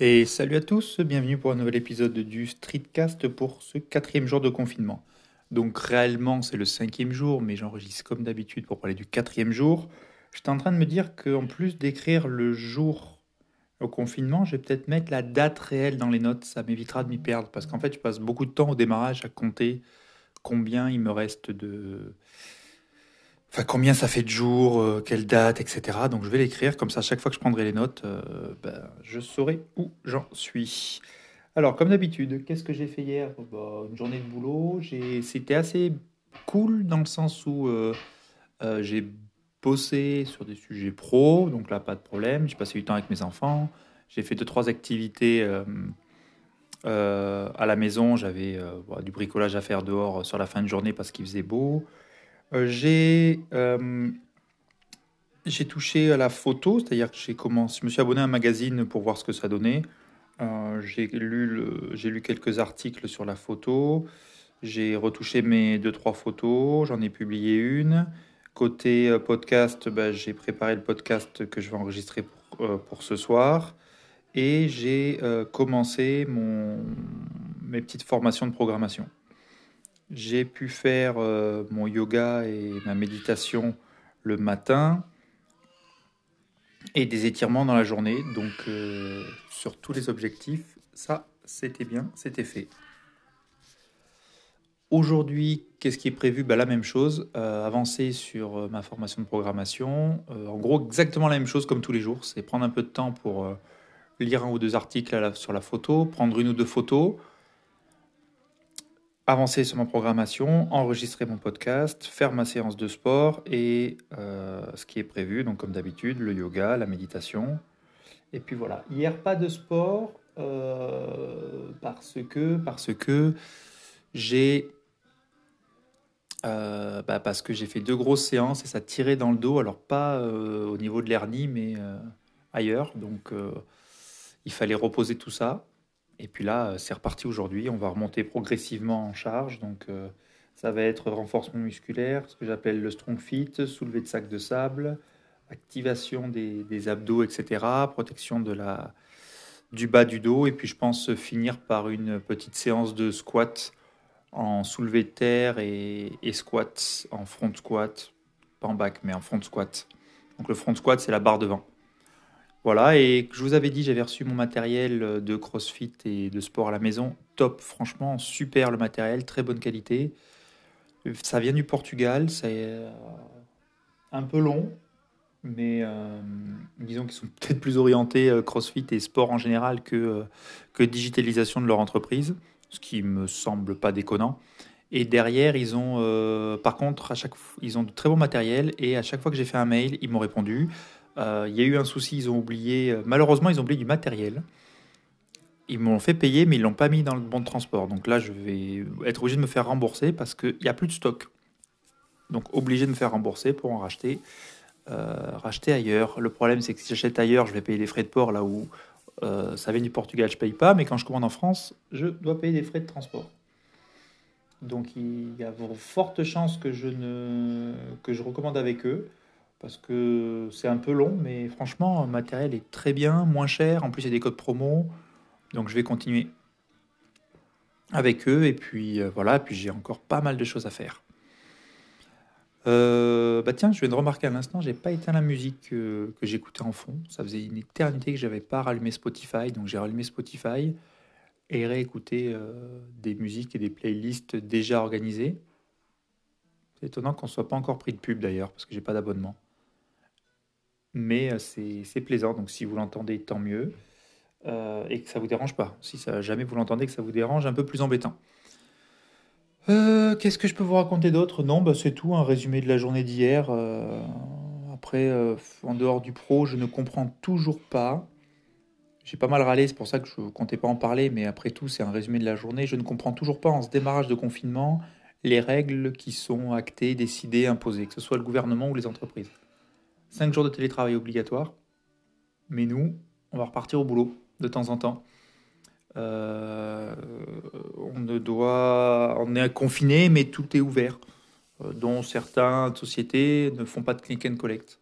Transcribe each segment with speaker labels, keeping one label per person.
Speaker 1: Et salut à tous, bienvenue pour un nouvel épisode du Streetcast pour ce quatrième jour de confinement. Donc réellement c'est le cinquième jour, mais j'enregistre comme d'habitude pour parler du quatrième jour. J'étais en train de me dire qu'en plus d'écrire le jour au confinement, je vais peut-être mettre la date réelle dans les notes, ça m'évitera de m'y perdre, parce qu'en fait je passe beaucoup de temps au démarrage à compter combien il me reste de... Enfin, combien ça fait de jours, euh, quelle date, etc. Donc je vais l'écrire, comme ça, à chaque fois que je prendrai les notes, euh, ben, je saurai où j'en suis. Alors, comme d'habitude, qu'est-ce que j'ai fait hier? Bah, Une journée de boulot. C'était assez cool dans le sens où euh, j'ai bossé sur des sujets pro, donc là, pas de problème. J'ai passé du temps avec mes enfants. J'ai fait deux, trois activités à la maison. J'avais bah, du bricolage à faire dehors sur la fin de journée parce qu'il faisait beau. Euh, j'ai euh, j'ai touché à la photo, c'est-à-dire que commencé, je me suis abonné à un magazine pour voir ce que ça donnait. Euh, j'ai lu, lu quelques articles sur la photo. J'ai retouché mes deux trois photos. J'en ai publié une. Côté podcast, bah, j'ai préparé le podcast que je vais enregistrer pour, pour ce soir. Et j'ai commencé mon, mes petites formations de programmation. J'ai pu faire euh, mon yoga et ma méditation le matin et des étirements dans la journée. Donc euh, sur tous les objectifs, ça c'était bien, c'était fait. Aujourd'hui, qu'est-ce qui est prévu? Bah, La même chose, euh, avancer sur ma formation de programmation. en gros, exactement la même chose comme tous les jours. C'est prendre un peu de temps pour lire un ou deux articles sur la photo, prendre une ou deux photos, avancer sur ma programmation, enregistrer mon podcast, faire ma séance de sport et euh, ce qui est prévu, donc comme d'habitude, le yoga, la méditation. Et puis voilà. Hier, pas de sport euh, parce que parce que j'ai euh, bah, parce que j'ai fait deux grosses séances et ça tirait dans le dos. Alors pas au niveau de l'hernie, mais ailleurs. Donc il fallait reposer tout ça. Et puis là, euh, c'est reparti aujourd'hui. On va remonter progressivement en charge. Donc, euh, ça va être renforcement musculaire, ce que j'appelle le strong fit, soulevé de sac de sable, activation des, abdos, etc., protection de la, du bas du dos. Et puis, je pense finir par une petite séance de squat en soulevé de terre et, et squat en front squat, pas en back, mais en front squat. Donc, le front squat, c'est la barre devant. Voilà, et je vous avais dit, j'avais reçu mon matériel euh, de CrossFit et de sport à la maison. Top, franchement, super le matériel, très bonne qualité. Ça vient du Portugal, c'est euh, un peu long, mais euh, disons qu'ils sont peut-être plus orientés CrossFit et sport en général que, que digitalisation de leur entreprise, ce qui me semble pas déconnant. Et derrière, ils ont, par contre, à chaque, ils ont de très bon matériel et à chaque fois que j'ai fait un mail, ils m'ont répondu. Euh, il y a eu un souci, ils ont oublié, euh, malheureusement, ils ont oublié du matériel. Ils m'ont fait payer, mais ils l'ont pas mis dans le bon transport. Donc là, je vais être obligé de me faire rembourser parce qu'il n'y a plus de stock. Donc obligé de me faire rembourser pour en racheter, euh, racheter ailleurs. Le problème, c'est que si j'achète ailleurs, je vais payer des frais de port là où ça vient du Portugal, je paye pas. Mais quand je commande en France, je dois payer des frais de transport. Donc il y a fortes chances que je, ne, que je recommande avec eux parce que c'est un peu long, mais franchement, le matériel est très bien, moins cher. En plus, il y a des codes promo. Donc, je vais continuer avec eux. Et puis, euh, voilà. Puis, j'ai encore pas mal de choses à faire. Euh, bah tiens, je viens de remarquer à l'instant, j'ai pas éteint la musique que j'écoutais en fond. Ça faisait une éternité que j'avais pas rallumé Spotify, donc j'ai rallumé Spotify et réécouté euh, des musiques et des playlists déjà organisées. C'est étonnant qu'on soit pas encore pris de pub d'ailleurs, parce que j'ai pas d'abonnement mais euh, c'est plaisant. Donc si vous l'entendez, tant mieux. Euh, et que ça vous dérange pas. Si jamais vous l'entendez, que ça vous dérange, un peu plus embêtant. Euh, qu'est-ce que je peux vous raconter d'autre? Non, bah, c'est tout, un résumé de la journée d'hier. après, en dehors du pro, je ne comprends toujours pas. J'ai pas mal râlé, c'est pour ça que je ne comptais pas en parler, mais après tout, c'est un résumé de la journée. Je ne comprends toujours pas en ce démarrage de confinement les règles qui sont actées, décidées, imposées, que ce soit le gouvernement ou les entreprises. 5 jours de télétravail obligatoire. Mais nous, on va repartir au boulot de temps en temps. Euh, on ne doit, on est confiné, mais tout est ouvert. Euh, dont certaines sociétés ne font pas de click and collect.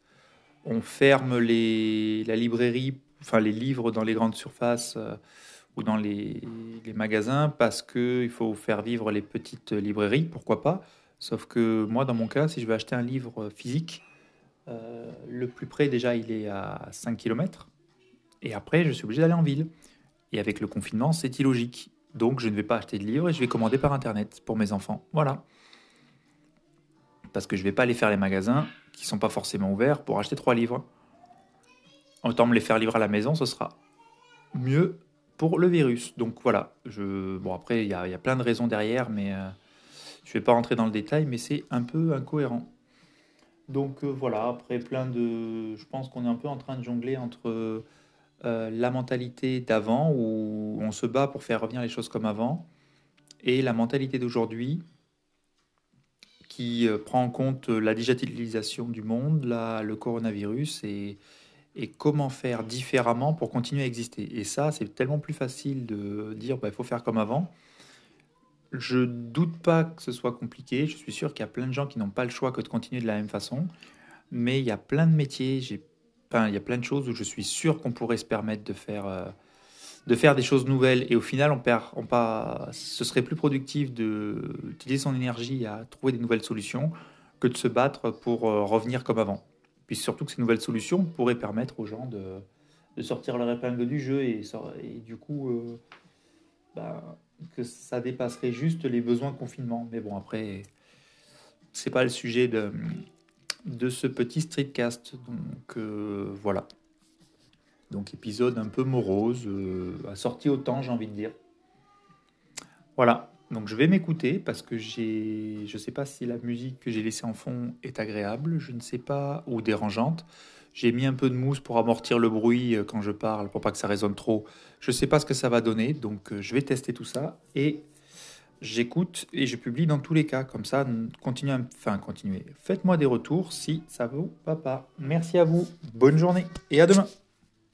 Speaker 1: On ferme les, la librairie enfin les livres dans les grandes surfaces euh, ou dans les, magasins parce qu'il faut faire vivre les petites librairies, pourquoi pas. Sauf que moi, dans mon cas, si je veux acheter un livre physique, euh, le plus près déjà, il est à 5 km. Et après, je suis obligé d'aller en ville. Et avec le confinement, c'est illogique. Donc, je ne vais pas acheter de livres et je vais commander par Internet pour mes enfants. Voilà. Parce que je ne vais pas aller faire les magasins qui sont pas forcément ouverts pour acheter trois livres. Autant me les faire livrer à la maison, ce sera mieux pour le virus. Donc voilà, je... bon après il y, a plein de raisons derrière, mais euh, je ne vais pas rentrer dans le détail, mais c'est un peu incohérent. Donc euh, voilà, après plein de... Je pense qu'on est un peu en train de jongler entre euh, la mentalité d'avant, où on se bat pour faire revenir les choses comme avant, et la mentalité d'aujourd'hui, qui prend en compte la digitalisation du monde, le coronavirus et et comment faire différemment pour continuer à exister. Et ça, c'est tellement plus facile de dire bah, il faut faire comme avant. Je doute pas que ce soit compliqué. Je suis sûr qu'il y a plein de gens qui n'ont pas le choix que de continuer de la même façon. Mais il y a plein de métiers, j'ai, enfin, il y a plein de choses où je suis sûr qu'on pourrait se permettre de faire, euh, de faire des choses nouvelles. Et au final, on perd, on pas, ce serait plus productif d'utiliser son énergie à trouver des nouvelles solutions que de se battre pour euh, revenir comme avant. Puis surtout que ces nouvelles solutions pourraient permettre aux gens de, de sortir leur épingle du jeu et, du coup euh, bah, que ça dépasserait juste les besoins confinement. Mais bon, après, c'est pas le sujet de, de ce petit streetcast. Donc euh, voilà. Donc épisode un peu morose, euh, assorti au temps, j'ai envie de dire. Voilà. Donc je vais m'écouter parce que j'ai, je ne sais pas si la musique que j'ai laissée en fond est agréable, je ne sais pas, ou dérangeante. J'ai mis un peu de mousse pour amortir le bruit euh, quand je parle, pour pas que ça résonne trop. Je ne sais pas ce que ça va donner, donc euh, je vais tester tout ça et j'écoute et je publie dans tous les cas. Comme ça, continuez, enfin continuez. Faites-moi des retours si ça vous va pas. Merci à vous, bonne journée et à demain.